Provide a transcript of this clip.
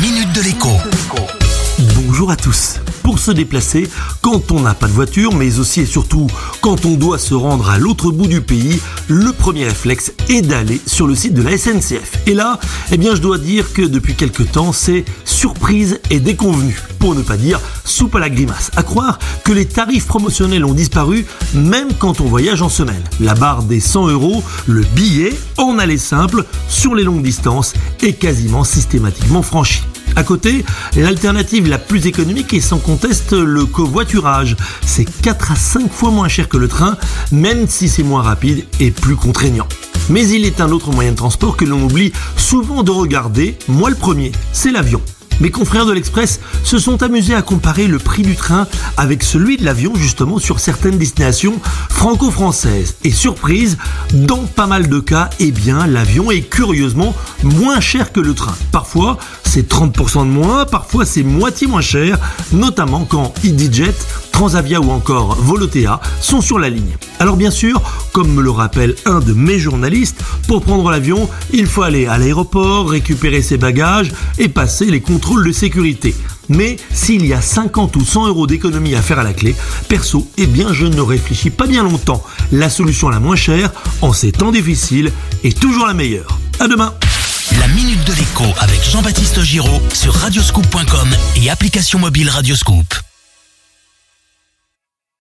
minute de l'écho. Bonjour à tous. Pour se déplacer, quand on n'a pas de voiture, mais aussi et surtout quand on doit se rendre à l'autre bout du pays, le premier réflexe est d'aller sur le site de la SNCF. Et là, eh bien, je dois dire que depuis quelques temps, c'est surprise et déconvenu, pour ne pas dire soupe à la grimace. À croire que les tarifs promotionnels ont disparu, même quand on voyage en semaine. La barre des 100 euros, le billet, en aller simple, sur les longues distances, est quasiment systématiquement franchi. À côté, l'alternative la plus économique est sans conteste le covoiturage. C'est 4 à 5 fois moins cher que le train, même si c'est moins rapide et plus contraignant. Mais il est un autre moyen de transport que l'on oublie souvent de regarder, moi le premier, c'est l'avion. Mes confrères de l'Express se sont amusés à comparer le prix du train avec celui de l'avion justement sur certaines destinations franco-françaises. Et surprise, dans pas mal de cas, eh bien l'avion est curieusement moins cher que le train. Parfois c'est 30% de moins, parfois c'est moitié moins cher, notamment quand EasyJet Transavia ou encore Volotea sont sur la ligne. Alors bien sûr, comme me le rappelle un de mes journalistes, pour prendre l'avion, il faut aller à l'aéroport, récupérer ses bagages et passer les contrôles de sécurité. Mais s'il y a 50 ou 100 euros d'économie à faire à la clé, perso, eh bien je ne réfléchis pas bien longtemps. La solution la moins chère, en ces temps difficiles, est toujours la meilleure. À demain La minute de l'écho avec Jean-Baptiste Giraud sur radioscoop.com et application mobile Radioscoop.